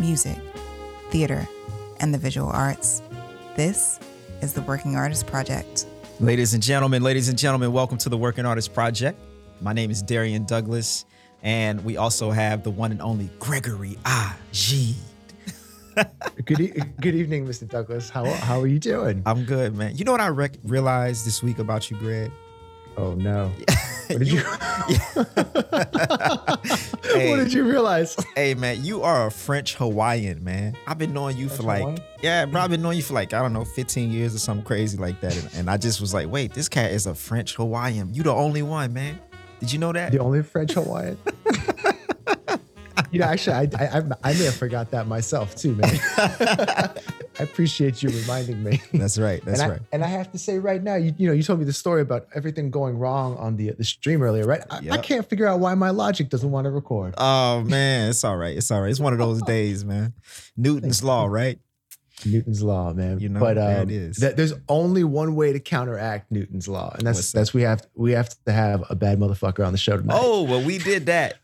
music, theater, and the visual arts. This is the Working Artist Project. Ladies and gentlemen, ladies and gentlemen, welcome to the Working Artist Project. My name is Darrian Douglas, and we also have the one and only Gregory Agid. good, e- good evening, Mr. Douglas. How how are you doing? I'm good, man. You know what I rec- realized this week about you, Greg? Oh no! What did you? Hey. what did you realize? Hey, man, you are a French Hawaiian, man. I've been knowing you for like, Hawaiian? yeah, bro, I've been knowing you for like, I don't know, 15 years or something crazy like that. And, and I just was like, wait, this cat is a French Hawaiian. You the only one, man. Did you know that? The only French Hawaiian. you know, actually, I, I I I may have forgot that myself too, man. I appreciate you reminding me. That's right. That's and right. And I have to say right now, you, you know, you told me the story about everything going wrong on the the stream earlier, right? I, I can't figure out why my logic doesn't want to record. Oh man, it's all right. It's all right. It's one of those days, man. Newton's law, right? Newton's law, man. You know, but um, it is. that- there's only one way to counteract Newton's law, and that's What's that? that's we have we have to have a bad motherfucker on the show tonight. Oh, well, we did that.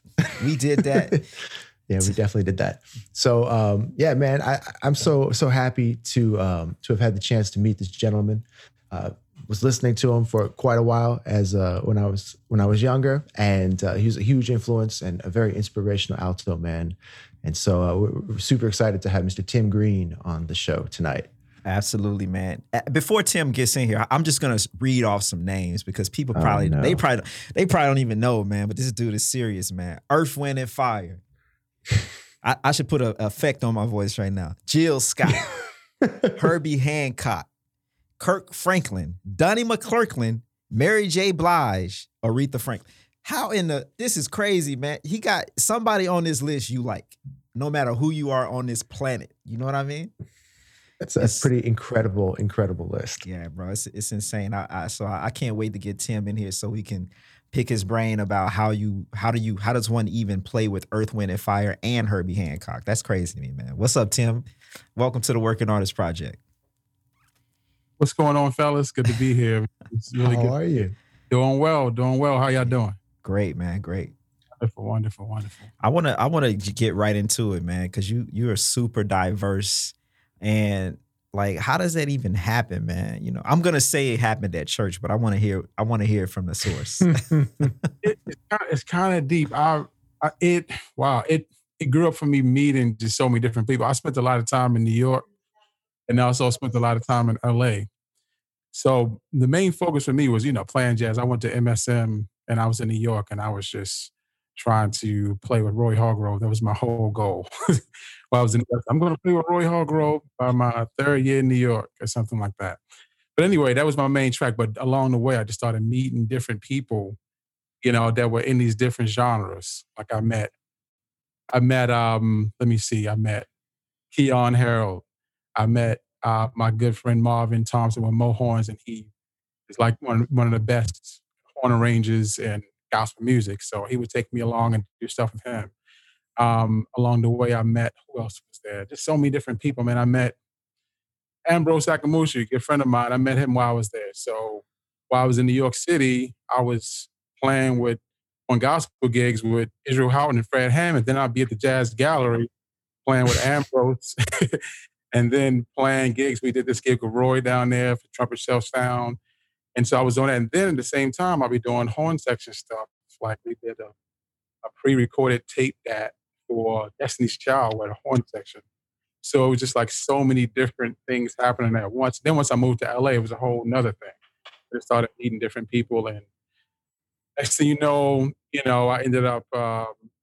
We did that. yeah, we definitely did that. So um, yeah, man, I, I'm so so happy to um, to have had the chance to meet this gentleman. Uh, was listening to him for quite a while as uh, when I was when I was younger, and uh, he was a huge influence and a very inspirational alto man. And so uh, we're, we're super excited to have Mr. Tim Green on the show tonight. Absolutely, man. Before Tim gets in here, I'm just gonna read off some names because people Oh, probably no. they probably they probably don't even know, man. But this dude is serious, man. Earth, Wind, and Fire. I, I should put an effect on my voice right now. Jill Scott, Herbie Hancock, Kirk Franklin, Donnie McClurkin, Mary J. Blige, Aretha Franklin. How in the this is crazy, man. He got somebody on this list you like, no matter who you are on this planet. You know what I mean? That's a pretty incredible, incredible list. Yeah, bro, it's it's insane. I, I so I, I can't wait to get Tim in here so we can pick his brain about how you how do you how does one even play with Earth, Wind, and Fire and Herbie Hancock? That's crazy to me, man. What's up, Tim? Welcome to the Working Artist Project. What's going on, fellas? Good to be here. It's really How good. are you? Doing well, doing well. How y'all doing? Great, man. Great. Wonderful, wonderful, wonderful. I wanna I wanna get right into it, man, because you you're super diverse and like how does that even happen, man? You know, I'm gonna say it happened at church, but I want to hear I want to hear it from the source. It, it's kind of, it's kind of deep. I, I, it, wow, it, it grew up for me meeting just so many different people. I spent a lot of time in New York, and also spent a lot of time in LA. So the main focus for me was, you know, playing jazz. I went to MSM, and I was in New York, and I was just trying to play with Roy Hargrove. That was my whole goal. I was in, I'm going to play with Roy Hargrove by my third year in New York, or something like that. But anyway, that was my main track. But along the way, I just started meeting different people, you know, that were in these different genres. Like I met, I met, um, let me see, I met Keyon Harrold. I met uh, my good friend Marvin Thompson with Mo Horns, and he is like one one of the best horn arrangers in gospel music. So he would take me along and do stuff with him. Um, along the way, I met who else was there? Just so many different people. Man, I met Ambrose Akinmusire, a good friend of mine. I met him while I was there. So while I was in New York City, I was playing with on gospel gigs with Israel Houghton and Fred Hammond. Then I'd be at the Jazz Gallery playing with Ambrose, and then playing gigs. We did this gig with Roy down there for Trumpet Shell Sound. And so I was doing that. And then at the same time, I'll be doing horn section stuff. Like we did a, a pre-recorded tape that for Destiny's Child with a horn section. So it was just like so many different things happening at once. Then once I moved to LA, it was a whole nother thing. I started meeting different people and next thing you know, you know, I ended up, um,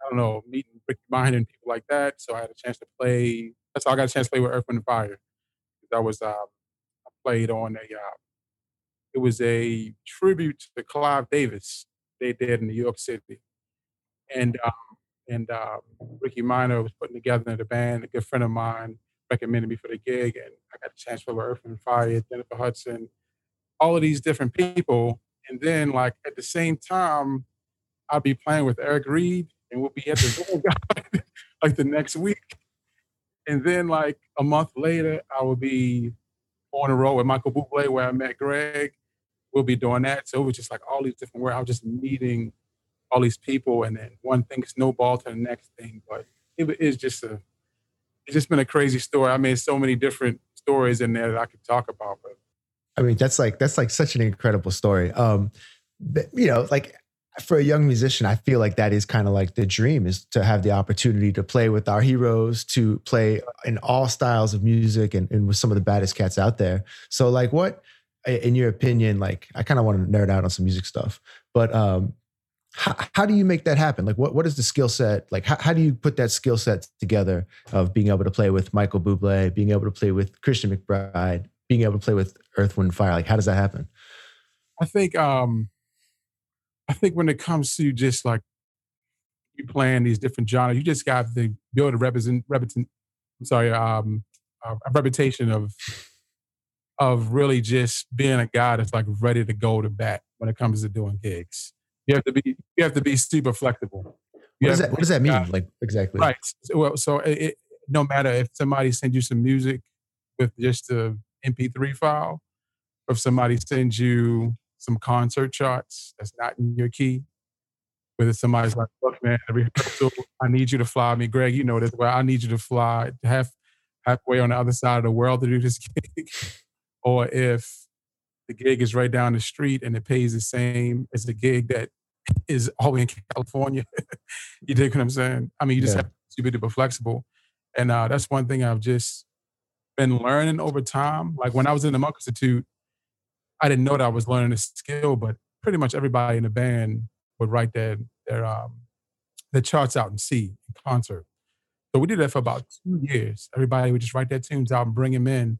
I don't know, meeting Ricky Martin and people like that. So I had a chance to play. That's how I got a chance to play with Earth, Wind, and Fire. That was, um, I played on a, uh, it was a tribute to Clive Davis they did in New York City. And, um, and uh, Ricky Minor was putting together the band. A good friend of mine recommended me for the gig, and I got a chance for Earth and Fire, Jennifer Hudson, all of these different people. And then, like at the same time, I'll be playing with Eric Reed, and we'll be at the like the next week. And then, like a month later, I will be on a road with Michael Bublé, where I met Greg. We'll be doing that. So it was just like all these different where I was just meeting all these people, and then one thing snowballed to the next thing. But it is just a, it's just been a crazy story. I mean, so many different stories in there that I could talk about. But I mean, that's like that's like such an incredible story. Um, but, you know, like for a young musician, I feel like that is kind of like the dream is to have the opportunity to play with our heroes, to play in all styles of music and, and with some of the baddest cats out there. So, like, what, in your opinion, like, I kind of want to nerd out on some music stuff, but um, how, how do you make that happen? Like, what, what is the skill set? Like, how, how do you put that skill set together of being able to play with Michael Bublé, being able to play with Christian McBride, being able to play with Earth, Wind, Fire? Like, how does that happen? I think, um, I think when it comes to just like you playing these different genres, you just got to build a represent, represent I'm sorry, um, a reputation of of really just being a guy that's like ready to go to bat when it comes to doing gigs. You have to be you have to be super flexible. what does that What does that mean? Like exactly? Right. Well, so it, no matter if somebody sends you some music with just a MP3 file, or if somebody sends you some concert charts that's not in your key. Whether somebody's like, look, man, rehearsal, I need you to fly me. Greg, you know this. Well, I need you to fly half halfway on the other side of the world to do this gig. or if the gig is right down the street and it pays the same as the gig that is all in California. you dig what I'm saying? I mean, you just yeah. have to be flexible. And uh, that's one thing I've just been learning over time. Like when I was in the Monk Institute, I didn't know that I was learning a skill, but pretty much everybody in the band would write their their um their charts out in C in concert. So we did that for about two years. Everybody would just write their tunes out and bring them in.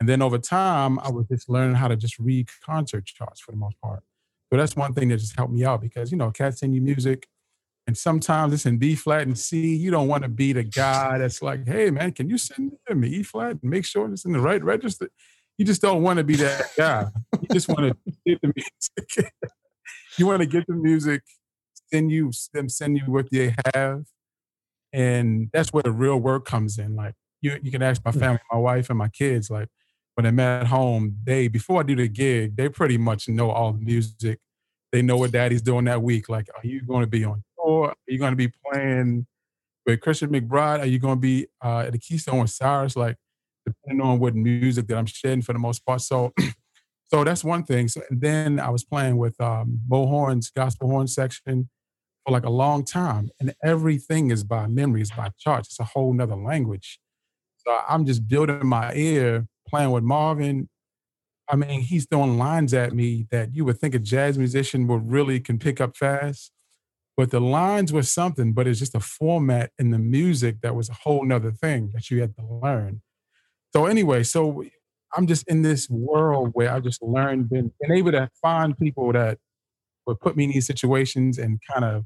And then over time, I was just learning how to just read concert charts for the most part. So that's one thing that just helped me out because, you know, cats send you music and sometimes it's in B flat and C. You don't want to be the guy that's like, hey, man, can you send me E flat and make sure it's in the right register? you just don't want to be that guy. You just want to get the music. you want to get the music, send you them send you what they have, and that's where the real work comes in. Like you, you can ask my hmm. family, my wife, and my kids. Like when I'm at home, they before I do the gig, they pretty much know all the music. They know what Daddy's doing that week. Like, are you going to be on tour? Are you going to be playing with Christian McBride? Are you going to be uh, at the Keystone with Cyrus? Like depending on what music that I'm shedding for the most part. So, so that's one thing. So then I was playing with um, Bo Horn's gospel horn section for like a long time, and everything is by memory, it's by charts. It's a whole nother language. So I'm just building my ear, playing with Marvin. I mean, he's throwing lines at me that you would think a jazz musician would really can pick up fast. But the lines were something, but it's just a format in the music that was a whole nother thing that you had to learn. So anyway, so I'm just in this world where I just learned, been, been able to find people that would put me in these situations and kind of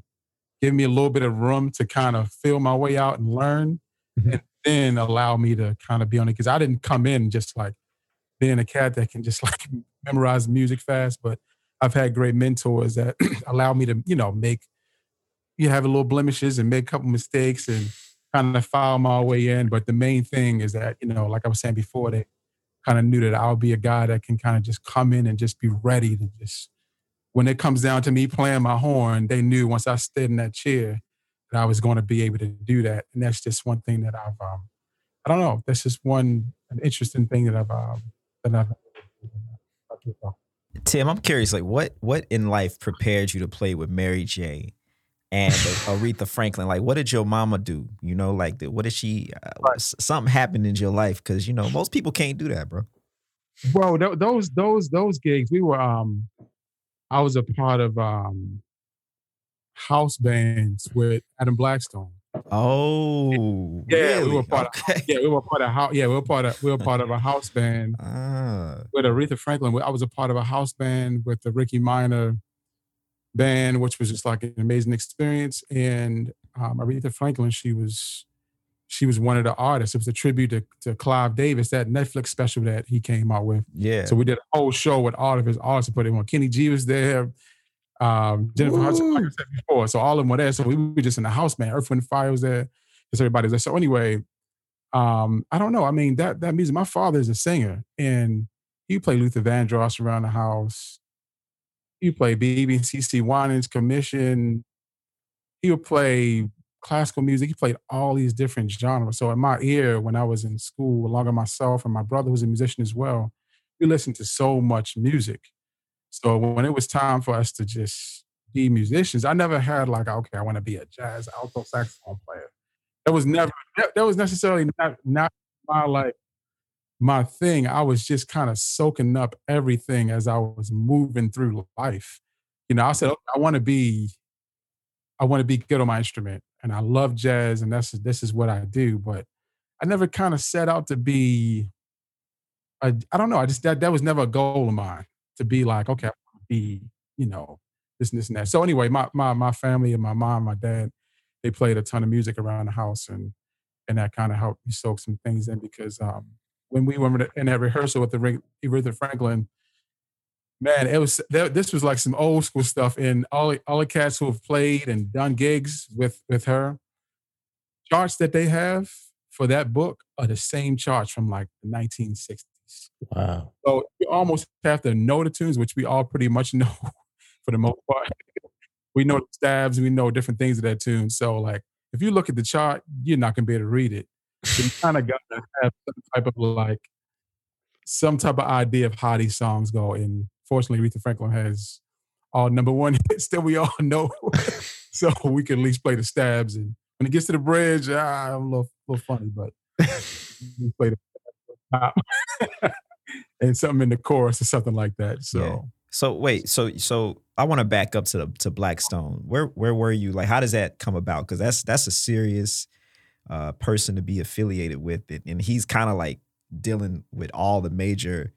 give me a little bit of room to kind of feel my way out and learn, mm-hmm. and then allow me to kind of be on it. Because I didn't come in just like being a cat that can just like memorize music fast, but I've had great mentors that allow me to, you know, make you have a little blemishes and make a couple mistakes and kind of file my way in. But the main thing is that, you know, like I was saying before, they kind of knew that I'll be a guy that can kind of just come in and just be ready to just, when it comes down to me playing my horn, they knew once I stood in that chair that I was going to be able to do that. And that's just one thing that I've, um, I don't know, that's just one an interesting thing that I've, um, that I've, Tim, I'm curious, like what what in life prepared you to play with Mary J and Aretha Franklin. Like, what did your mama do? You know, like, what did she? Uh, right. Something happened in your life because you know most people can't do that, bro. Bro, th- those those those gigs, we were. um I was a part of um house bands with Adam Blackstone. Oh, yeah, really? we were part okay. of. Yeah, we were part of house. Yeah, we were part of. We were part of a house band ah. with Aretha Franklin. I was a part of a house band with the Ricky Minor band, which was just like an amazing experience. And um, Aretha Franklin, she was she was one of the artists. It was a tribute to, to Clive Davis, that Netflix special that he came out with. Yeah. So we did a whole show with all of his artists. Put it on. Kenny G was there. Um, Jennifer Hudson, like I said before. So all of them were there. So we were just in the house, man. Earth, Wind, Fire was there. Just everybody's there. So anyway, um, I don't know. I mean, that that music. My father is a singer, and he played Luther Vandross around the house. He played BeBe CeCe Winans Commission. He would play classical music. He played all these different genres. So in my ear, when I was in school, along with myself and my brother who's a musician as well, we listened to so much music. So when it was time for us to just be musicians, I never had like, okay, I want to be a jazz alto saxophone player. That was never that, was necessarily not not my like my thing. I was just kind of soaking up everything as I was moving through life. You know, I said, okay, I want to be, I want to be good on my instrument, and I love jazz, and that's this is what I do. But I never kind of set out to be. I, I don't know. I just that that was never a goal of mine to be like, okay, be, you know, this and this and that. So anyway, my my my family and my mom, my dad, they played a ton of music around the house, and and that kind of helped me soak some things in because um, when we were in that rehearsal with the Aretha Franklin, man, it was this was like some old school stuff. And all all the cats who have played and done gigs with with her, charts that they have for that book are the same charts from like the 1960s. Wow! So you almost have to know the tunes, which we all pretty much know for the most part. we know the stabs, we know different things of that tune. So like, if you look at the chart, you're not gonna be able to read it. So you kind of got to have some type of like some type of idea of how these songs go. And fortunately, Aretha Franklin has all number one hits that we all know, so we can at least play the stabs. And when it gets to the bridge, ah, I'm a little, a little funny, but we play the and something in the chorus or something like that. So. Yeah. So wait, so so I want to back up to the to Blackstone. Where where were you? Like, how does that come about? Because that's that's a serious uh, person to be affiliated with it, and he's kind of like dealing with all the major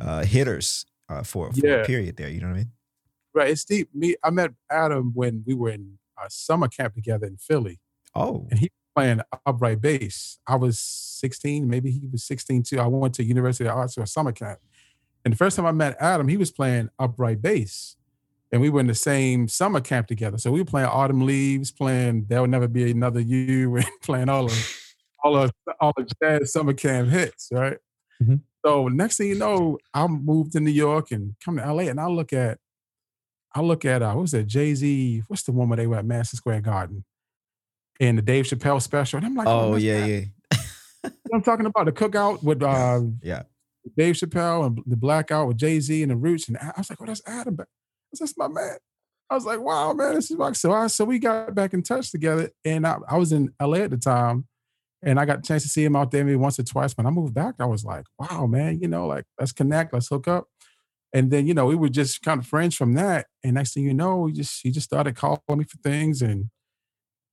uh, hitters uh, for, for yeah. a period there. You know what I mean? Right. It's deep. Me, I met Adam when we were in a summer camp together in Philly. Oh, and he playing upright bass. I was 16, maybe he was 16 too. I went to University of Arts for a summer camp. And the first time I met Adam, he was playing upright bass and we were in the same summer camp together. So we were playing Autumn Leaves, playing There'll Never Be Another You, and playing all of all of all the jazz summer camp hits, right? Mm-hmm. So next thing you know, I moved to New York and come to LA, and I look at I look at uh, what was that Jay Z? What's the one where they were at Madison Square Garden and the Dave Chappelle special? And I'm like, oh, oh yeah, that. yeah. I'm talking about the cookout with uh, yeah. Dave Chappelle and the blackout with Jay Z and the Roots, and I was like, oh, that's Adam that's my man. I was like, wow, man, this is like so. I so we got back in touch together, and I, I was in LA at the time, and I got a chance to see him out there maybe once or twice. When I moved back, I was like, wow, man, you know, like let's connect, let's hook up. And then you know we were just kind of friends from that. And next thing you know, we just he just started calling me for things, and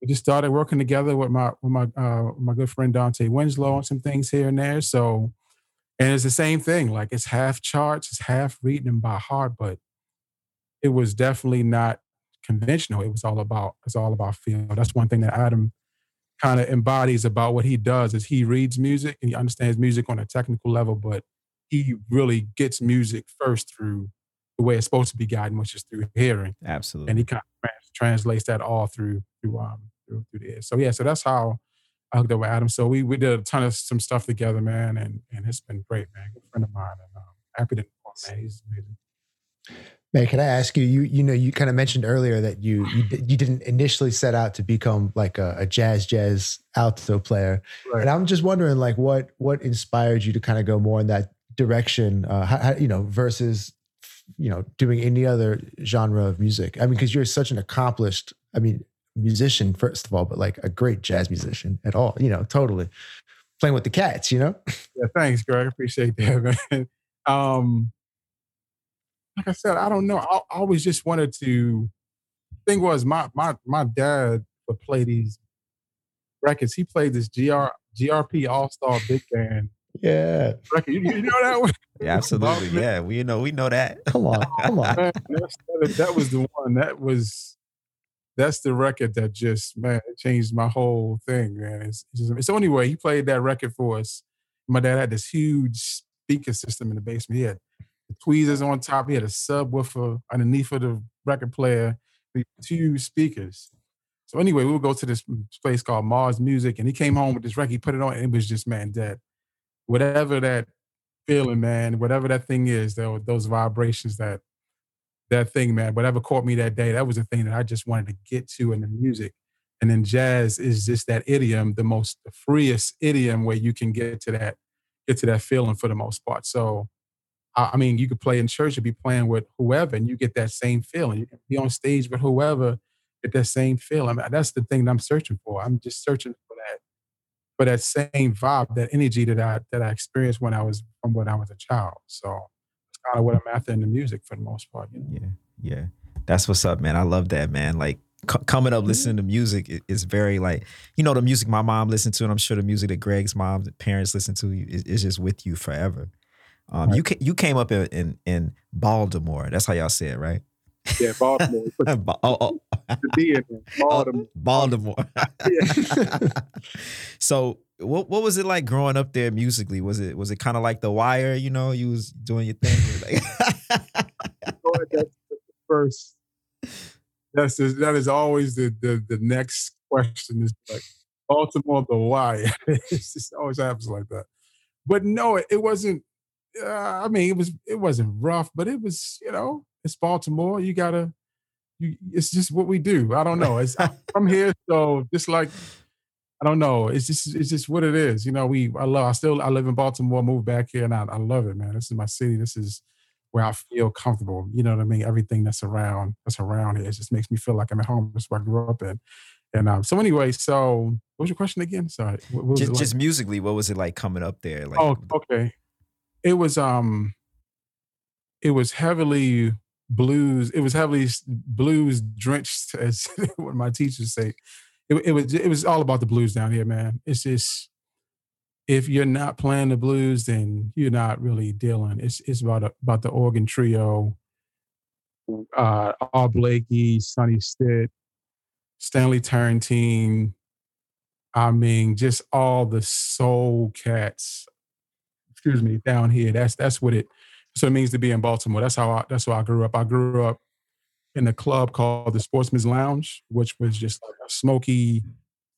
we just started working together with my with my uh, my good friend Dontae Winslow on some things here and there. So, and it's the same thing. Like it's half charts, it's half reading them by heart, but it was definitely not conventional. It was all about it's all about feel. That's one thing that Adam kind of embodies about what he does is he reads music and he understands music on a technical level, but he really gets music first through the way it's supposed to be guided, which is through hearing. Absolutely. And he kind of translates that all through through um through, through the ear. So yeah, so that's how I hooked up with Adam. So we we did a ton of some stuff together, man, and and it's been great, man. Good friend of mine, and um, happy to man. He's amazing. Man, can I ask you? You you know you kind of mentioned earlier that you you, you didn't initially set out to become like a, a jazz jazz alto player, right. and I'm just wondering like what what inspired you to kind of go more in that direction? Uh, how, how, you know versus you know doing any other genre of music. I mean, because you're such an accomplished, I mean, musician first of all, but like a great jazz musician at all. You know, totally playing with the cats. You know. Yeah, thanks, Greg. I appreciate that, man. Um, like I said, I don't know. I, I always just wanted to. Thing was, my my my dad would play these records. He played this GR GRP All Star Big Band. Yeah, record. You, you know that one? Yeah, absolutely. Oh, yeah, we know we know that. Come on, come on. that, that was the one. That was that's the record that just man it changed my whole thing, man. It's, it's, just, it's anyway he played that record for us. My dad had this huge speaker system in the basement. He had the tweezers on top. He had a subwoofer underneath of the record player. Two speakers. So anyway, we would go to this place called Mars Music, and he came home with this record. He put it on, and it was just man dead. Whatever that feeling, man, whatever that thing is, those vibrations that that thing, man, whatever caught me that day, that was the thing that I just wanted to get to in the music. And then jazz is just that idiom, the most the freest idiom where you can get to that, get to that feeling for the most part. So I mean, you could play in church and be playing with whoever, and you get that same feeling. You can be on stage with whoever, get that same feeling. That's the thing that I'm searching for. I'm just searching for that, same vibe, that energy that I that I experienced when I was from when I was a child. So kind of what I'm after in the music for the most part. You know? Yeah, yeah, that's what's up, man. I love that, man. Like c- coming up, listening to music is very like you know the music my mom listened to, and I'm sure the music that Greg's mom, parents listened to is, is just with you forever. Um, right. You ca- you came up in, in, in Baltimore. That's how y'all say it, right? Yeah, Baltimore. oh, oh. The D in Baltimore. Oh, Baltimore. so what what was it like growing up there musically? Was it was it kind of like The Wire? You know, you was doing your thing. that's the first. That's the, that is always the, the the next question is like Baltimore The Wire. it just always happens like that. But no, it, it wasn't. Uh, I mean, it was it wasn't rough, but it was you know it's Baltimore. You gotta. You, it's just what we do. I don't know. It's, I'm here, so just like I don't know. It's just it's just what it is. You know, we I love I still I live in Baltimore, moved back here, and I, I love it, man. This is my city. This is where I feel comfortable. You know what I mean? Everything that's around that's around here. It just makes me feel like I'm at home. That's where I grew up in. And um, so anyway, so what was your question again? Sorry. Just, like? just musically, what was it like coming up there? Like, oh, okay. It was um, it was heavily blues. It was heavily blues drenched, as what my teachers say it, it was it was all about the blues down here, man. It's just if you're not playing the blues, then you're not really dealing. It's it's about a, about the organ trio, uh, Art Blakey, Sonny Stitt, Stanley Turrentine. I mean, just all the soul cats. Excuse me, down here. That's that's what it. So it means to be in Baltimore. That's how I. That's why I grew up. I grew up in a club called the Sportsman's Lounge, which was just like a smoky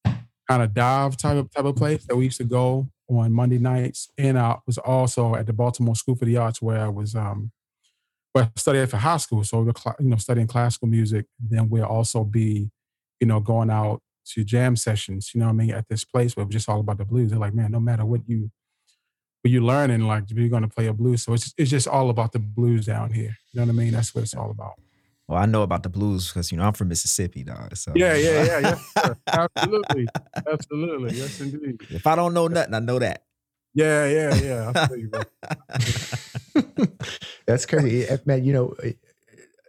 kind of dive type of type of place that we used to go on Monday nights. And I was also at the Baltimore School for the Arts where I was um where I studied for high school. So the you know studying classical music. Then we'll also be, you know, going out to jam sessions, you know what I mean, at this place where it was just all about the blues. They're like, man, no matter what you what you're learning, like you're gonna play a blues. So it's it's just all about the blues down here. You know what I mean? That's what it's all about. Well, I know about the blues because you know I'm from Mississippi, dog. So yeah, yeah, yeah, yeah. absolutely, absolutely, yes, indeed. If I don't know nothing, I know that. Yeah, yeah, yeah. You, That's crazy, eh, man. You know, eh,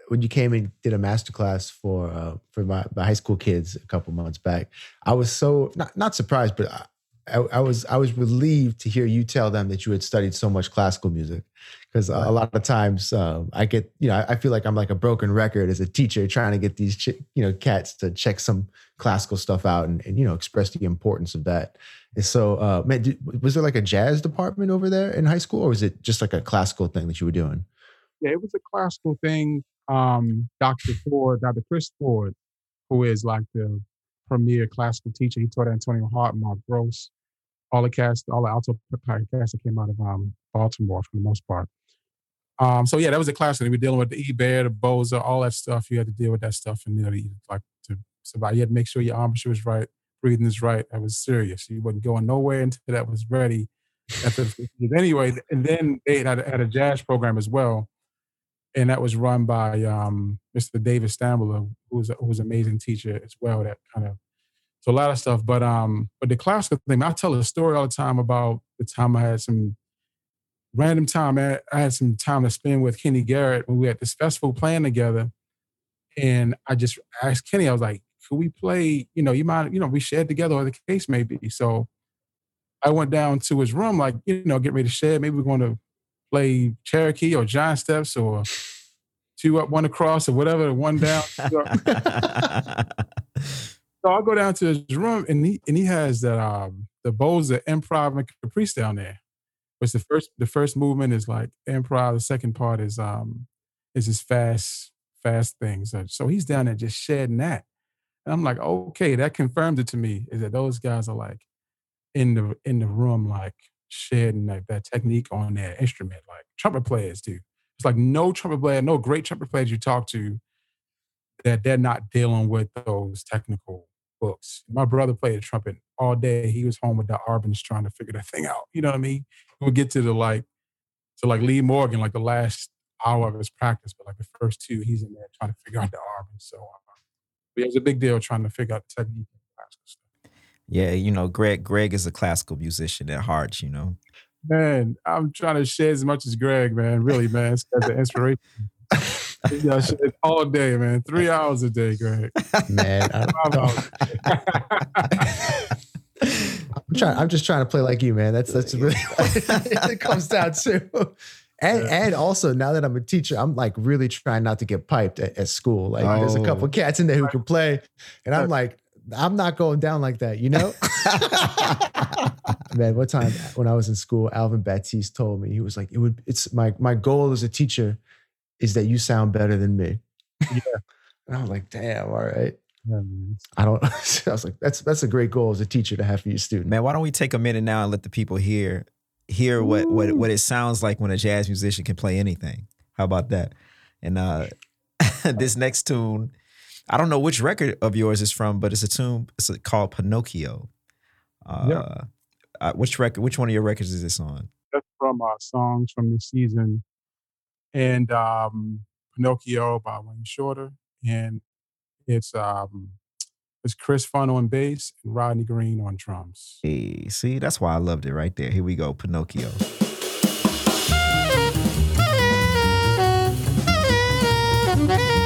when you came and did a master class for uh, for my, my high school kids a couple months back, I was so not not surprised, but I, I, I, was I was relieved to hear you tell them that you had studied so much classical music, because a lot of times um, I get you know I, I, feel like I'm like a broken record as a teacher trying to get these ch- you know cats to check some classical stuff out and, and you know express the importance of that. And so, uh, man, did, was there like a jazz department over there in high school, or was it just like a classical thing that you were doing? Yeah, it was a classical thing. Um, Dr. Ford, Dr. Chris Ford, who is like the premier classical teacher. He taught Antonio Hart, Mark Gross, all the cast, all the alto cast that came out of um, Baltimore for the most part. Um, so yeah, that was a class. We were dealing with the Ibert, the Bozza, all that stuff. You had to deal with that stuff, and you know, you, like to survive, you had to make sure your embouchure was right, breathing is right. That was serious. You wasn't going nowhere until that was ready. anyway, and then they had, had a jazz program as well, and that was run by um, Mr. David Stambler, who was who was an amazing teacher as well. That kind of so a lot of stuff. But um, but the classical thing, I tell a story all the time about the time I had some random time. I had some time to spend with Kenny Garrett when we had this festival playing together, and I just asked Kenny, I was like, "Could we play? You know, you mind? You know, we shared together, or the case may be." So I went down to his room, like you know, get ready to share. Maybe we're going to play Cherokee or Giant Steps or two up, one across, or whatever, one down. so I go down to his room, and he and he has that um the Bozza improv and caprice down there. Which the first the first movement is like improv. The second part is um is his fast fast things. So he's down there just shedding that. And I'm like, okay, that confirmed it to me is that those guys are like in the in the room, like shedding that, that technique on that instrument, like trumpet players do. It's like no trumpet player, no great trumpet players you talk to that they're not dealing with those technical books. My brother played trumpet all day. He was home with the Arbans trying to figure that thing out. You know what I mean? We'll get to the like to like Lee Morgan, like the last hour of his practice, but like the first two, he's in there trying to figure out the Arbans. So uh, it was a big deal trying to figure out the technique Yeah, you know, Greg. Greg is a classical musician at heart. You know, man. I'm trying to share as much as Greg, man. Really, man. It's the inspiration. yeah, all day, man. Three hours a day, Greg. Man, I, am trying. I'm just trying to play like you, man. That's that's really it comes down to. And yeah. and also now that I'm a teacher, I'm like really trying not to get piped at, at school. Like oh. there's a oh. couple oh. cats in there who can play, and I'm like, I'm not going down like that, you know? Man, one time when I was in school, Alvin Baptiste told me, he was like, it would it's my my goal as a teacher is that you sound better than me. Yeah. and I was like, damn, all right. Yeah, I don't I was like, that's that's a great goal as a teacher to have for your student. Man, why don't we take a minute now and let the people hear hear what what what it sounds like when a jazz musician can play anything. How about that? And uh this next tune, I don't know which record of yours is from, but it's a tune. It's called Pinocchio. Uh, yeah. Uh, which record? Which one of your records is this on? That's from uh, songs from this season, and um, Pinocchio by Wayne Shorter, and it's um, it's Kris Funn on bass and Rodney Green on drums. Hey, see, that's why I loved it right there. Here we go, Pinocchio.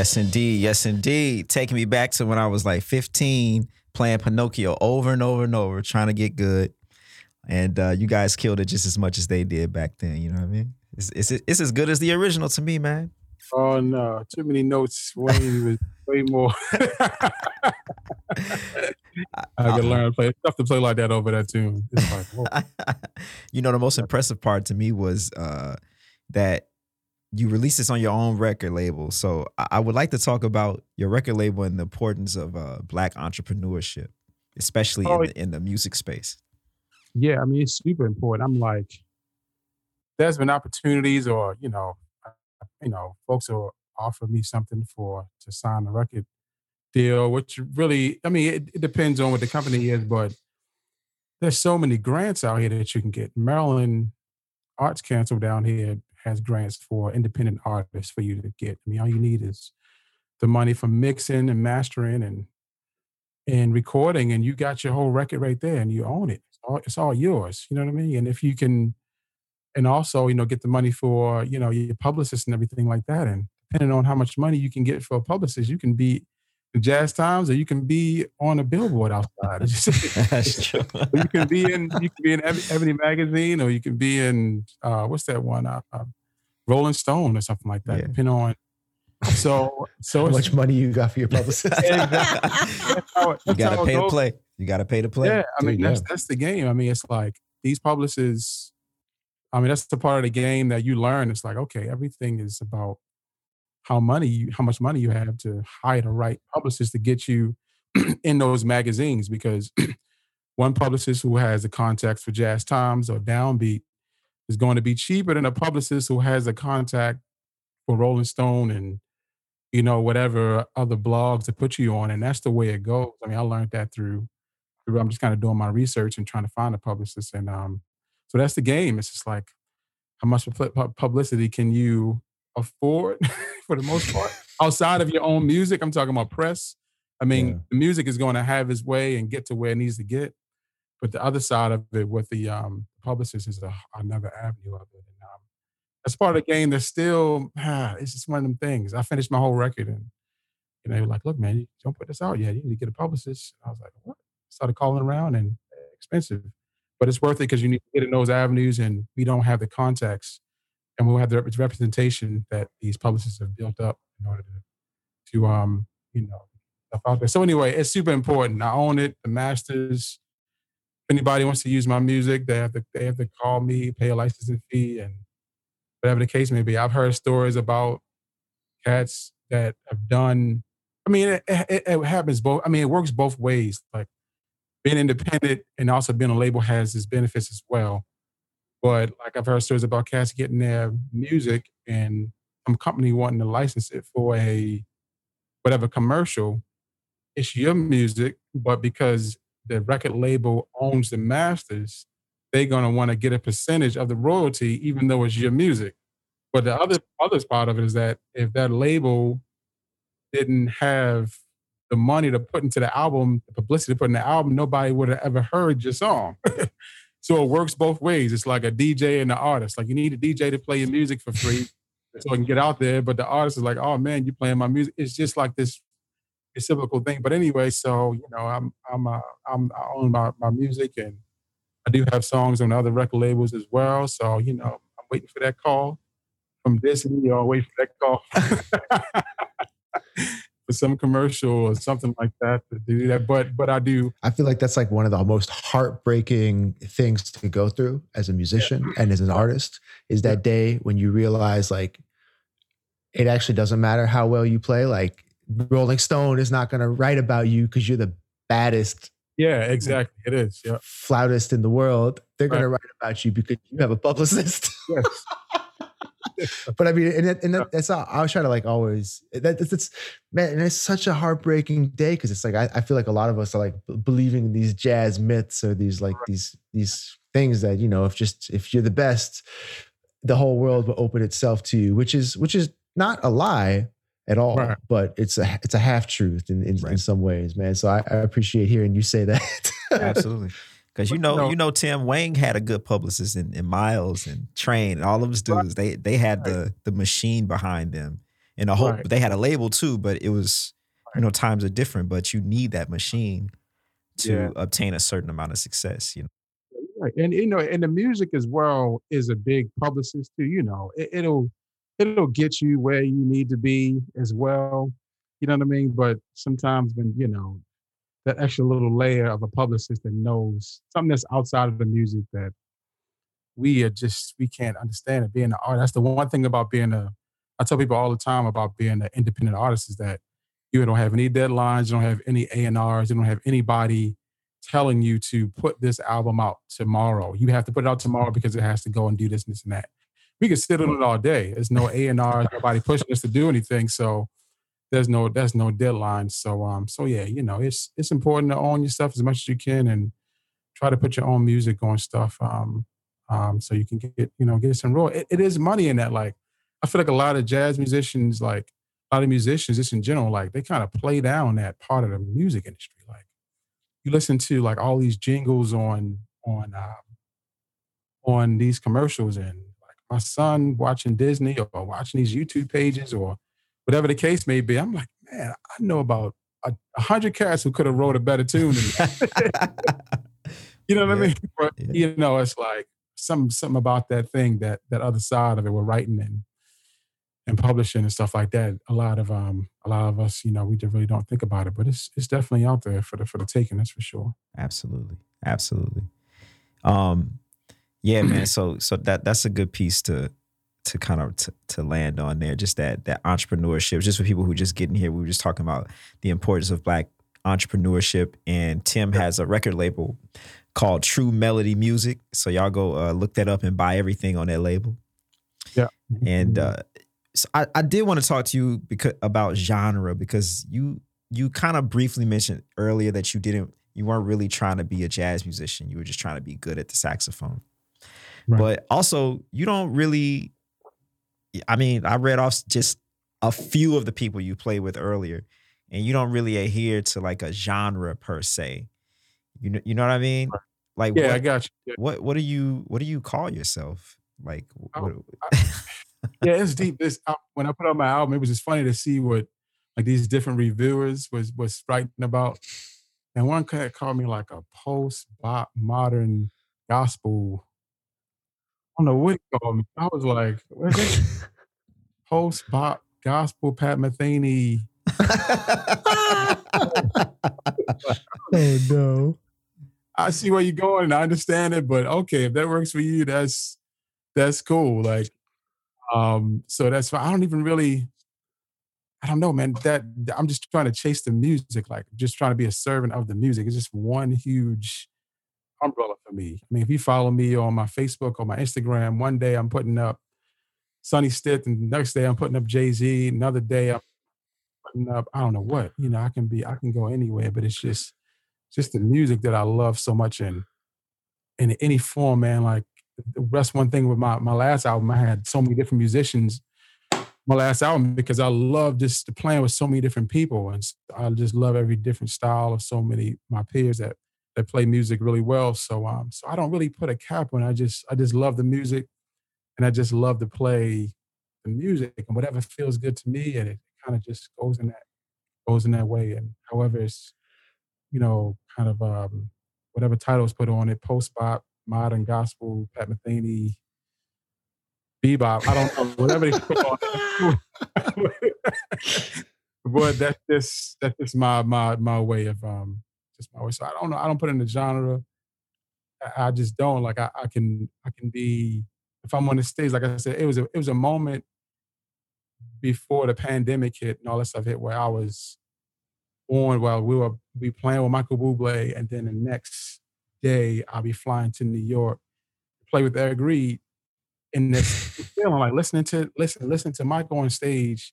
Yes, indeed. Yes, indeed. Taking me back to when I was like 15, playing Pinocchio over and over and over, trying to get good. And uh, you guys killed it just as much as they did back then. You know what I mean? It's, it's, it's as good as the original to me, man. Oh no, too many notes. Wayne was way more. I could learn to play stuff to play like that over that tune. It's like, you know, the most impressive part to me was uh, that you release this on your own record label. So I, would like to talk about your record label and the importance of uh, black entrepreneurship, especially Oh, in, the, in the music space. yeah, I mean, it's super important. I'm like, there's been opportunities, or you know, you know, folks will offer me something for to sign a record deal, which really, I mean, it, it depends on what the company is, but there's so many grants out here that you can get. Maryland Arts Council down here has grants for independent artists for you to get. I mean, all you need is the money for mixing and mastering and and recording, and you got your whole record right there, and you own it. It's all, it's all yours. You know what I mean? And if you can, and also, you know, get the money for you know your publicist and everything like that, and depending on how much money you can get for a publicist, you can be the Jazz Times, or you can be on a billboard outside. That's true. you can be in you can be in Ebony, magazine, or you can be in uh, what's that one, uh, uh, Rolling Stone, or something like that. Yeah. Depending on. So so How much money you got for your publicist? Exactly. that's how it- you gotta pay to play. You got to pay to play. Yeah, I mean Dude, that's yeah. that's the game. I mean, it's like these publicists. I mean, that's the part of the game that you learn. It's like okay, everything is about how money you, how much money you have to hire the right publicist to get you in those magazines. Because one publicist who has the contacts for Jazz Times or Downbeat is going to be cheaper than a publicist who has a contact for Rolling Stone and you know whatever other blogs to put you on. And that's the way it goes. I mean, I learned that through through- I'm just kind of doing my research and trying to find a publicist. And um, so that's the game. It's just like, how much pu- pu- publicity can you afford for the most part outside of your own music? I'm talking about press. I mean, Yeah. the music is going to have its way and get to where it needs to get. But the other side of it with the um, publicist is a, another avenue of it. And um, that's part of the game that's still, ah, it's just one of them things. I finished my whole record and, you know, they were like, look, man, you don't put this out yet. You need to get a publicist. And I was like, what? started calling around and uh, expensive, but it's worth it because you need to get in those avenues and we don't have the contacts and we'll have the representation that these publicists have built up in order to, to um, you know, stuff out there. So anyway, it's super important. I own it, the masters. If anybody wants to use my music, they have to they have to call me, pay a licensing fee, and whatever the case may be. I've heard stories about cats that have done. I mean, it, it, it happens both. I mean, it works both ways. Like being independent and also being a label has its benefits as well. But like I've heard stories about cats getting their music and some company wanting to license it for a whatever commercial. It's your music, but because the record label owns the masters, they're gonna want to get a percentage of the royalty, even though it's your music. But the other other part of it is that if that label didn't have the money to put into the album, the publicity to put in the album, nobody would have ever heard your song. so it works both ways. It's like a DJ and the artist. Like you need a DJ to play your music for free so I can get out there. But the artist is like, oh man, you playing my music. It's just like this reciprocal thing. But anyway, so you know, I'm I'm uh, I'm I own my, my music and I do have songs on other record labels as well. So, you know, I'm waiting for that call from Disney or wait for that call for some commercial or something like that to do that. But but I do I feel like that's like one of the most heartbreaking things to go through as a musician and as an artist is that day when you realize like it actually doesn't matter how well you play. Like Rolling Stone is not going to write about you because you're the baddest yeah, exactly. It is. Yeah. flautist in the world. They're going to write about you because you have a publicist. Yes. but I mean, and, that, and that, that's all, I was trying to like always that that's, that's man, and it's such a heartbreaking day because it's like I, I feel like a lot of us are like believing in these jazz myths or these like these these things that you know if just if you're the best, the whole world will open itself to you, which is which is not a lie at all, Right. but it's a it's a half truth in in, in some ways, man. So I, I appreciate hearing you say that. Absolutely. Because you know, you know- you know, Tim Wang had a good publicist in, in Miles and Trane and all of his Right. dudes. They they had the the machine behind them, And the whole Right. they had a label too, but it was you know times are different. But you need that machine to Yeah. obtain a certain amount of success. You know. Right. And you know, and the music as well is a big publicist too. You know, it, it'll it'll get you where you need to be as well. You know what I mean? But sometimes when you know that extra little layer of a publicist that knows something that's outside of the music that we are just we can't understand it. Being an artist, that's the one thing about being a. I tell people all the time about being an independent artist is that you don't have any deadlines, you don't have any A and R's, you don't have anybody telling you to put this album out tomorrow. You have to put it out tomorrow because it has to go and do this and this and that. We could sit on it all day. There's no A and R, nobody pushing us to do anything. So there's no there's no deadline. So um so yeah, you know, it's it's important to own your stuff as much as you can and try to put your own music on stuff. Um um so you can get, you know, get some real it, it is money in that. Like I feel like a lot of jazz musicians, like a lot of musicians just in general, like they kind of play down that part of the music industry. Like you listen to like all these jingles on on um, on these commercials and like my son watching Disney or watching these YouTube pages or whatever the case may be. I'm like, man, I know about a, hundred cats who could have wrote a better tune you know what I mean? But yeah. you know, it's like some something about that thing that that other side of it we're writing and and publishing and stuff like that. A lot of um a lot of us, you know, we just really don't think about it, but it's it's definitely out there for the for the taking, that's for sure. Absolutely. Absolutely. Um yeah, man. So so that that's a good piece to to kind of to, to land on there. Just that that entrepreneurship, just for people who just getting here. We were just talking about the importance of black entrepreneurship. And Tim has a record label called True Melody Music. So y'all go uh, look that up and buy everything on that label. Yeah. And uh so I, I did want to talk to you because about genre because you you kind of briefly mentioned earlier that you didn't you weren't really trying to be a jazz musician. You were just trying to be good at the saxophone. Right. But also, you don't really I mean, I read off just a few of the people you played with earlier, and you don't really adhere to like a genre per se. You know, you know what I mean? Like Yeah, what, I got you. Yeah. what what do you what do you call yourself? Like Oh, what, yeah, it's deep. This uh, when I put out my album, it was just funny to see what like these different reviewers was was writing about. And one cat called me like a post modern gospel. I don't know what he called me. I was like, what is it? post bop gospel Pat Metheny. Oh no. I see where you're going and I understand it, but okay, if that works for you, that's that's cool. Like, um, so that's fine. I don't even really, I don't know, man. That I'm just trying to chase the music, like just trying to be a servant of the music. It's just one huge umbrella for me. I mean, if you follow me on my Facebook or my Instagram, one day I'm putting up Sonny Stitt, and the next day I'm putting up Jay Z. Another day I'm putting up, I don't know what. You know, I can be, I can go anywhere, but it's just just the music that I love so much in in any form, man. Like that's one thing with my my last album. I had so many different musicians. My last album because I love just playing with so many different people, and I just love every different style of so many my peers that that play music really well. So um, so I don't really put a cap on. I just I just love the music, and I just love to play the music and whatever feels good to me, and it kind of just goes in that goes in that way. And however it's you know, kind of um, whatever titles put on it, post bop, modern gospel, Pat Metheny, bebop. I don't know whatever they put on. but that's just that's just my my my way of um my way. So I don't know. I don't put in the genre. I, I just don't like. I, I can I can be if I'm on the stage. Like I said, it was a it was a moment before the pandemic hit and all that stuff hit where I was on while we were be playing with Michael Bublé, and then the next day I'll be flying to New York to play with Eric Reed. And this feeling like listening to listen listening to Michael on stage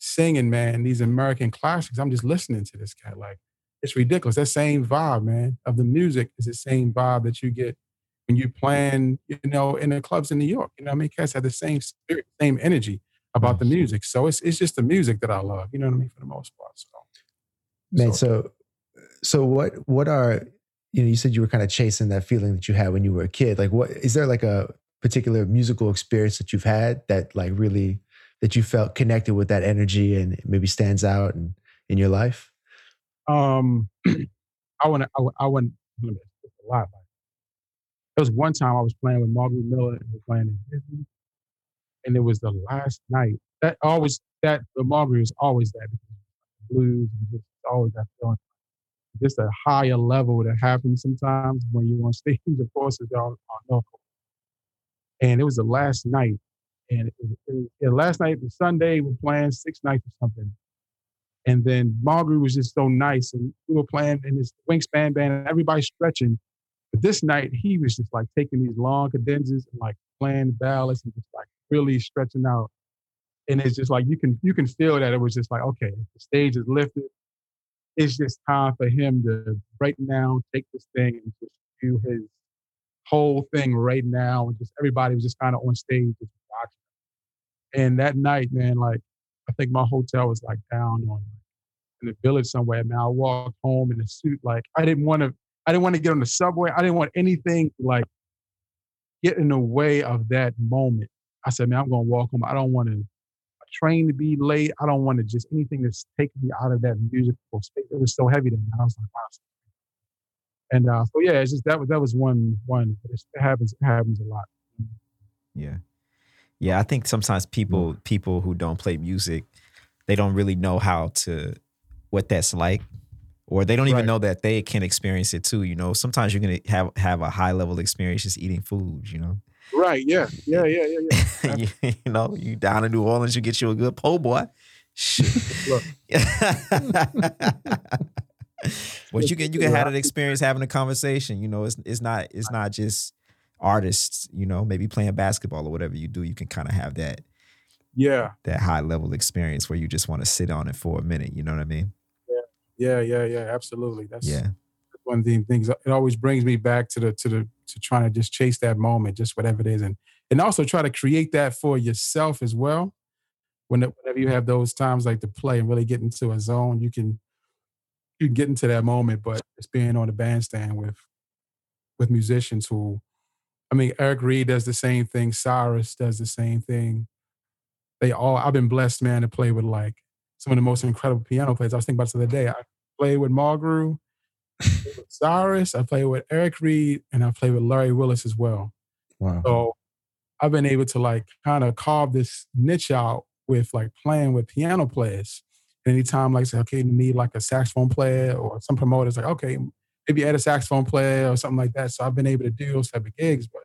singing, man, these American classics. I'm just listening to this guy. Like it's ridiculous. That same vibe, man, of the music is the same vibe that you get when you playing, you know, in the clubs in New York. You know, what I mean, cats have the same spirit, same energy about the music. So it's it's just the music that I love. You know what I mean, for the most part. So Man, So- so so what what are you know, you said you were kind of chasing that feeling that you had when you were a kid. Like what is there like a particular musical experience that you've had that like really that you felt connected with that energy and maybe stands out in, in your life? Um, I want to. I, I want a lot. There was one time I was playing with Mulgrew Miller and we were playing in and it was the last night. That always that the Mulgrew was always that blues and just always that feeling. Just a higher level that happens sometimes when you're on stage. Of course, it's all on And it was the last night, and it was, it was, yeah, last night was Sunday. We are playing six nights or something, and then Mulgrew was just so nice, and we were playing in this wingspan band, and everybody stretching. But this night, he was just like taking these long cadenzas and like playing ballads and just like really stretching out. And it's just like you can you can feel that it was just like okay the stage is lifted. It's just time for him to right now take this thing and just do his whole thing right now. And just everybody was just kind of on stage just watching and that night man like think my hotel was like down on in the village somewhere man i walked home in a suit like i didn't want to i didn't want to get on the subway i didn't want anything like get in the way of that moment i said man i'm gonna walk home i don't want to train to be late. I don't want to just anything that's taking me out of that musical space. It was so heavy then. I was like, wow. And uh, so yeah, it's just that was that was one one. It happens. It happens a lot. Yeah, yeah. I think sometimes people people who don't play music, they don't really know how to what that's like, or they don't even right. know that they can experience it too. You know, sometimes you're gonna have have a high level experience just eating food. You know. Right. Yeah. Yeah. Yeah. Yeah. Yeah. you, you, know, you down in New Orleans, you get you a good po' boy. but you can you can have an experience having a conversation. You know, it's it's not it's not just artists. You know, maybe playing basketball or whatever you do. You can kind of have that. Yeah. That high level experience where you just want to sit on it for a minute. You know what I mean? Yeah. Yeah. Yeah. Yeah. Absolutely. That's yeah. One of the things it always brings me back to the to the to trying to just chase that moment, just whatever it is, and and also try to create that for yourself as well. Whenever you have those times like to play and really get into a zone, you can you can get into that moment. But it's being on the bandstand with with musicians who, I mean, Eric Reed does the same thing. Cyrus does the same thing. They all I've been blessed, man, to play with like some of the most incredible piano players. I was thinking about this the other day. I played with Mulgrew, with Cyrus, I played with Eric Reed, and I played with Larry Willis as well. Wow. So I've been able to like kind of carve this niche out with like playing with piano players. And anytime like say, okay, you need like a saxophone player or some promoters like, okay, maybe add a saxophone player or something like that. So I've been able to do those type of gigs, but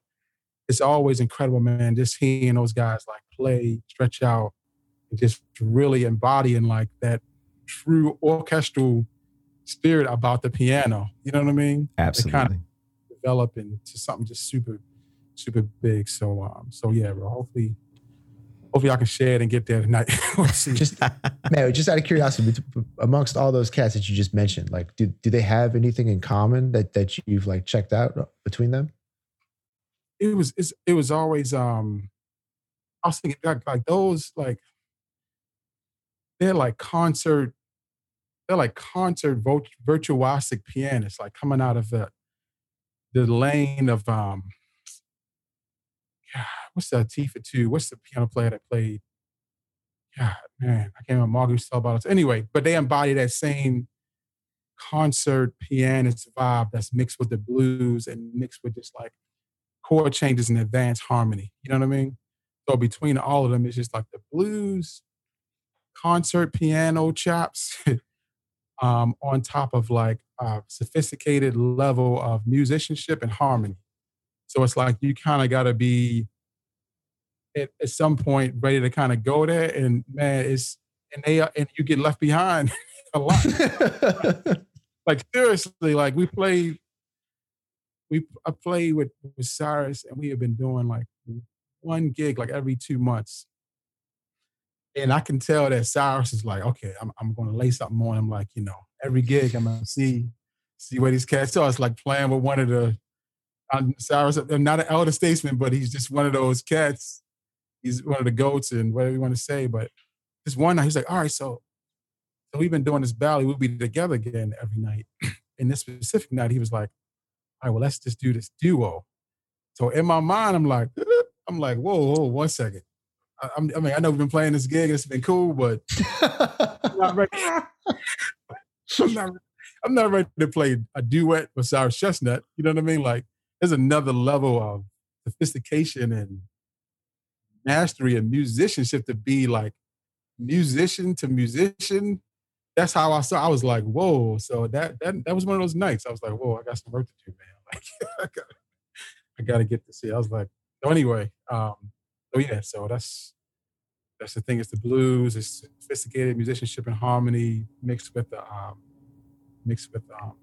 it's always incredible, man. Just hearing those guys like play, stretch out, and just really embodying like that true orchestral spirit about the piano. You know what I mean? Absolutely. kind of develop into something just super, super big. So, um, so yeah, bro. Hopefully, hopefully I can share it and get there tonight. just man, just out of curiosity, amongst all those cats that you just mentioned, like, do do they have anything in common that that you've like checked out between them? It was it's, it was always um, I was thinking like, like those like they're like concert they're like concert virtuosic pianists, like coming out of the the lane of um, God, what's the Tifa two? What's the piano player that played? God, man, I can't remember. Margaret about it. Anyway, but they embody that same concert pianist vibe that's mixed with the blues and mixed with just like chord changes and advanced harmony. You know what I mean? So between all of them, it's just like the blues, concert piano chops um, on top of like a sophisticated level of musicianship and harmony. So it's like you kind of got to be at, at, some point ready to kind of go there. And man, it's and they and you get left behind a lot. like seriously, like we played. We I played with with Cyrus, and we have been doing like one gig like every two months and I can tell that Cyrus is like, okay, I'm, I'm going to lay something on him. Like, you know, every gig I'm going to see see where these cats are. It's like playing with one of the I'm Cyrus. I'm not an elder statesman, but he's just one of those cats. He's one of the goats and whatever you want to say. But this one night, he's like, all right, so so we've been doing this ballet. We'll be together again every night. and this specific night, he was like, all right, well, let's just do this duo. So in my mind, I'm like, I'm like, whoa, whoa, one second. I, I mean, I know we've been playing this gig. It's been cool, but I'm not ready. I'm not, I'm not ready to play a duet with Cyrus Chestnut. You know what I mean? Like, there's another level of sophistication and mastery and musicianship to be like musician to musician. That's how I saw. I was like, whoa. So that that that was one of those nights. I was like, whoa, I got some work to do, man. Like, I got, I got to get to see. I was like, so anyway, um, so yeah, so that's that's the thing. It's the blues. It's sophisticated musicianship and harmony mixed with the um, mixed with um,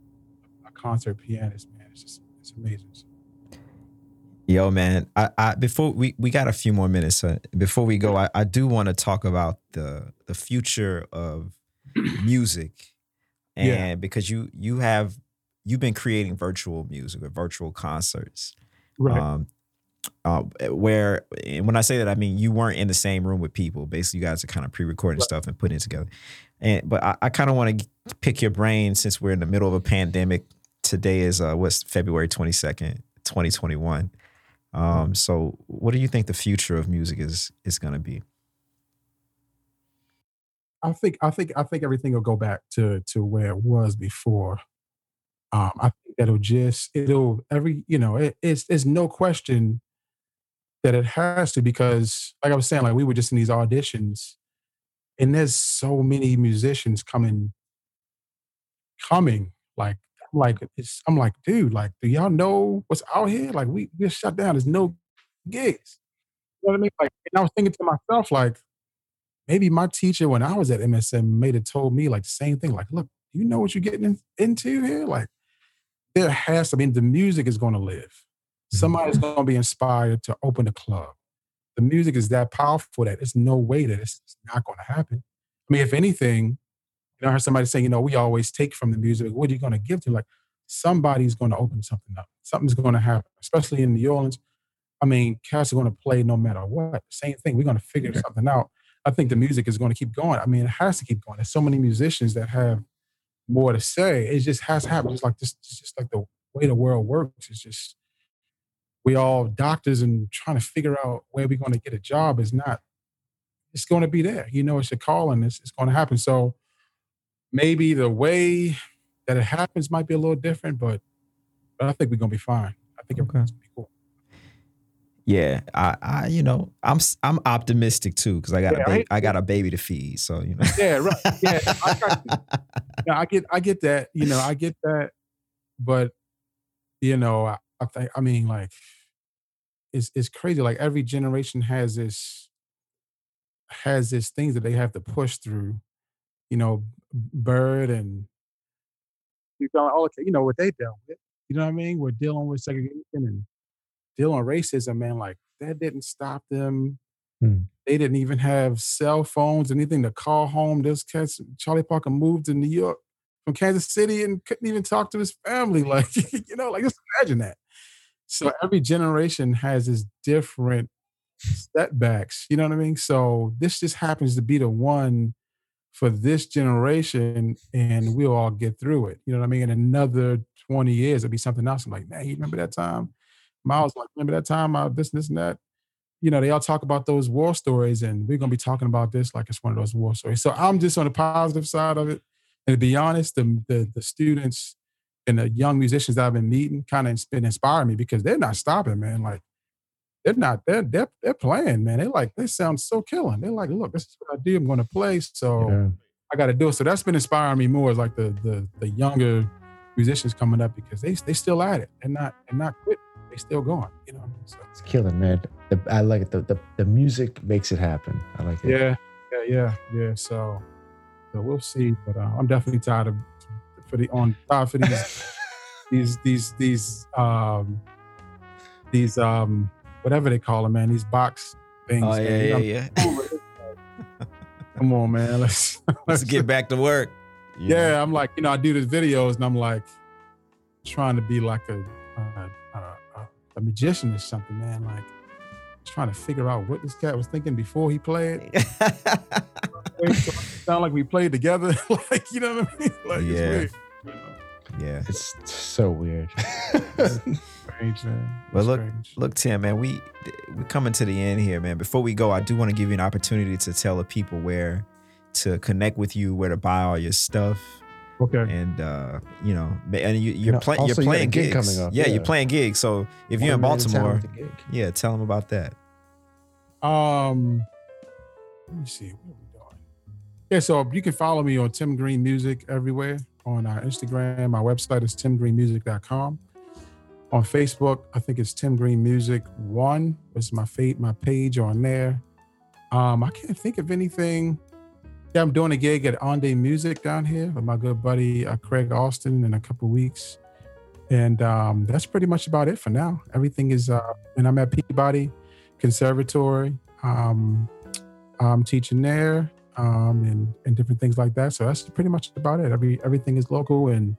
a concert pianist. Man, it's just it's amazing. Yo, man, I, I before we we got a few more minutes. Uh, before we go, I, I do want to talk about the the future of music, and Yeah. because you you have you've been creating virtual music or virtual concerts. Right. um, uh, where and when I say that, I mean you weren't in the same room with people. Basically, you guys are kind of pre-recording stuff and putting it together. And but I, I kind of want to pick your brain since we're in the middle of a pandemic. Today is uh, what's February twenty second, twenty twenty one. Um, so what do you think the future of music is is going to be? I think I think I think everything will go back to to where it was before. Um, I think that'll just it'll every you know it, it's it's no question that it has to because like I was saying like we were just in these auditions and there's so many musicians coming coming like I'm like it's I'm like dude like do y'all know what's out here like we we're shut down there's no gigs you know what I mean like and I was thinking to myself like maybe my teacher when I was at MSM may have told me like the same thing. Like, look, you know what you're getting in, into here? Like, there has to I mean, the music is going to live. Mm-hmm. Somebody's going to be inspired to open a club. The music is that powerful that there's no way that it's not going to happen. I mean, if anything, you know, I heard somebody saying, you know, we always take from the music. What are you going to give to? Like, somebody's going to open something up. Something's going to happen, especially in New Orleans. I mean, cats are going to play no matter what. Same thing. We're going to figure something out. I think the music is going to keep going. I mean, it has to keep going. There's so many musicians that have more to say. It just has to happen. Just like this, it's just like the way the world works. It's just we all doctors and trying to figure out where we're going to get a job is not. It's going to be there. You know, it's a calling. It's, it's going to happen. So maybe the way that it happens might be a little different, but but I think we're going to be fine. I think Okay. everything's going to be cool. Yeah, I, I you know I'm I'm optimistic too because I got Yeah, a baby, I- I got a baby to feed. So you know. Yeah, right. Yeah, I got you. Yeah, I get I get that. You know, I get that. But you know, I, I think I mean like it's it's crazy. Like every generation has this has this things that they have to push through. You know, Bird and you know, all you know what they dealt with. You know what I mean? We're dealing with segregation and dealing with racism, man. Like that didn't stop them. Hmm. They didn't even have cell phones, anything to call home. Those cats, Charlie Parker moved to New York from Kansas City and couldn't even talk to his family. Like, you know, like just imagine that. So every generation has its different setbacks. You know what I mean? So this just happens to be the one for this generation, and we'll all get through it. You know what I mean? In another 20 years, it'll be something else. I'm like, man, you remember that time? Miles, like, remember that time? I this, this, and that. You know, they all talk about those war stories, and we're gonna be talking about this like it's one of those war stories. So I'm just on the positive side of it. And to be honest, the the, the students and the young musicians that I've been meeting kind of been inspiring me because they're not stopping, man. Like they're not they're they're, they're playing, man. They like they sound so killing. They're like, look, this is what I do. I'm going to play, so Yeah. I got to do it. So that's been inspiring me more. Is like the the the younger musicians coming up because they they still at it. They're not they're not quit. They still going. You know. So It's killing, man. The, I like it. The, the the music makes it happen. I like it. yeah, yeah, yeah, yeah. So, so we'll see. But uh, I'm definitely tired of for the on tired for these these these these um these um whatever they call them, man. These box things. Oh yeah, You yeah, yeah. I'm cool with it. Come on, man. Let's Let's get back to work. you know? Yeah, I'm like, you know, I do these videos and I'm like trying to be like a a, a, a, a magician or something, man. Like trying to figure out what this cat was thinking before he played. Sound like we played together, like you know what I mean? Like Yeah. it's weird. you know? yeah. It's so weird. Strange, man. But It's look, strange. look, Tim, man, we we're coming to the end here, man. Before we go, I do want to give you an opportunity to tell the people where to connect with you, where to buy all your stuff, Okay. and uh, you know, and you, you're, know, play, also you're you got a playing gig gigs. coming up, Yeah, yeah. you're playing gigs. So if you're in One man town Baltimore, with the gig. yeah, tell them about that. Um, let me see. What are we doing? Yeah, so you can follow me on Tim Green Music everywhere on our Instagram. My website is timgreenmusic.com. On Facebook, I think it's Tim Green Music One. It's my fa- my page on there. Um, I can't think of anything. Yeah, I'm doing a gig at On Day Music down here with my good buddy uh, Craig Austin in a couple weeks, and um, that's pretty much about it for now. Everything is, uh, and I'm at Peabody Conservatory. Um, I'm teaching there um, and and different things like that. So that's pretty much about it. Every everything is local and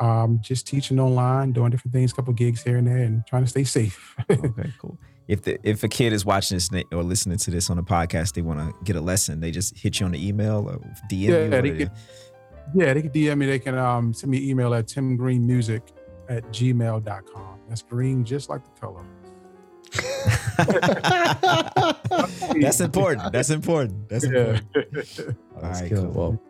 um, just teaching online, doing different things, couple gigs here and there, and trying to stay safe. Okay, cool. If the if a kid is watching this or listening to this on a podcast, they want to get a lesson, they just hit you on the email or DM you. Yeah, what they do could- yeah, they can DM me. They can um, send me an email at timgreenmusic at gmail.com. That's green, just like the color. That's important. That's important. That's Yeah. important. All That's right, cool. cool. Well,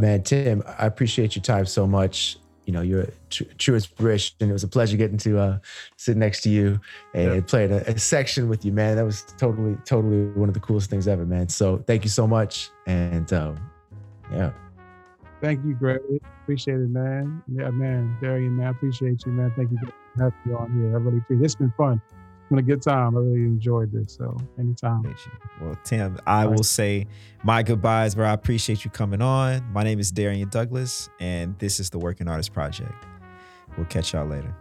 man, Tim, I appreciate your time so much. You know, you're a tr- true inspiration. It was a pleasure getting to uh, sit next to you and Yeah. play a, a section with you, man. That was totally, totally one of the coolest things ever, man. So thank you so much. And um, yeah, Thank you, Greg. Appreciate it, man. Yeah, man. Darrian, man, I appreciate you, man. Thank you for having me on here. I really appreciate it. It's been fun. Been a good time. I really enjoyed this. So anytime. Well, Tim, I will say my goodbyes, bro. I appreciate you coming on. My name is Darrian Douglas, and this is the Working Artist Project. We'll catch y'all later.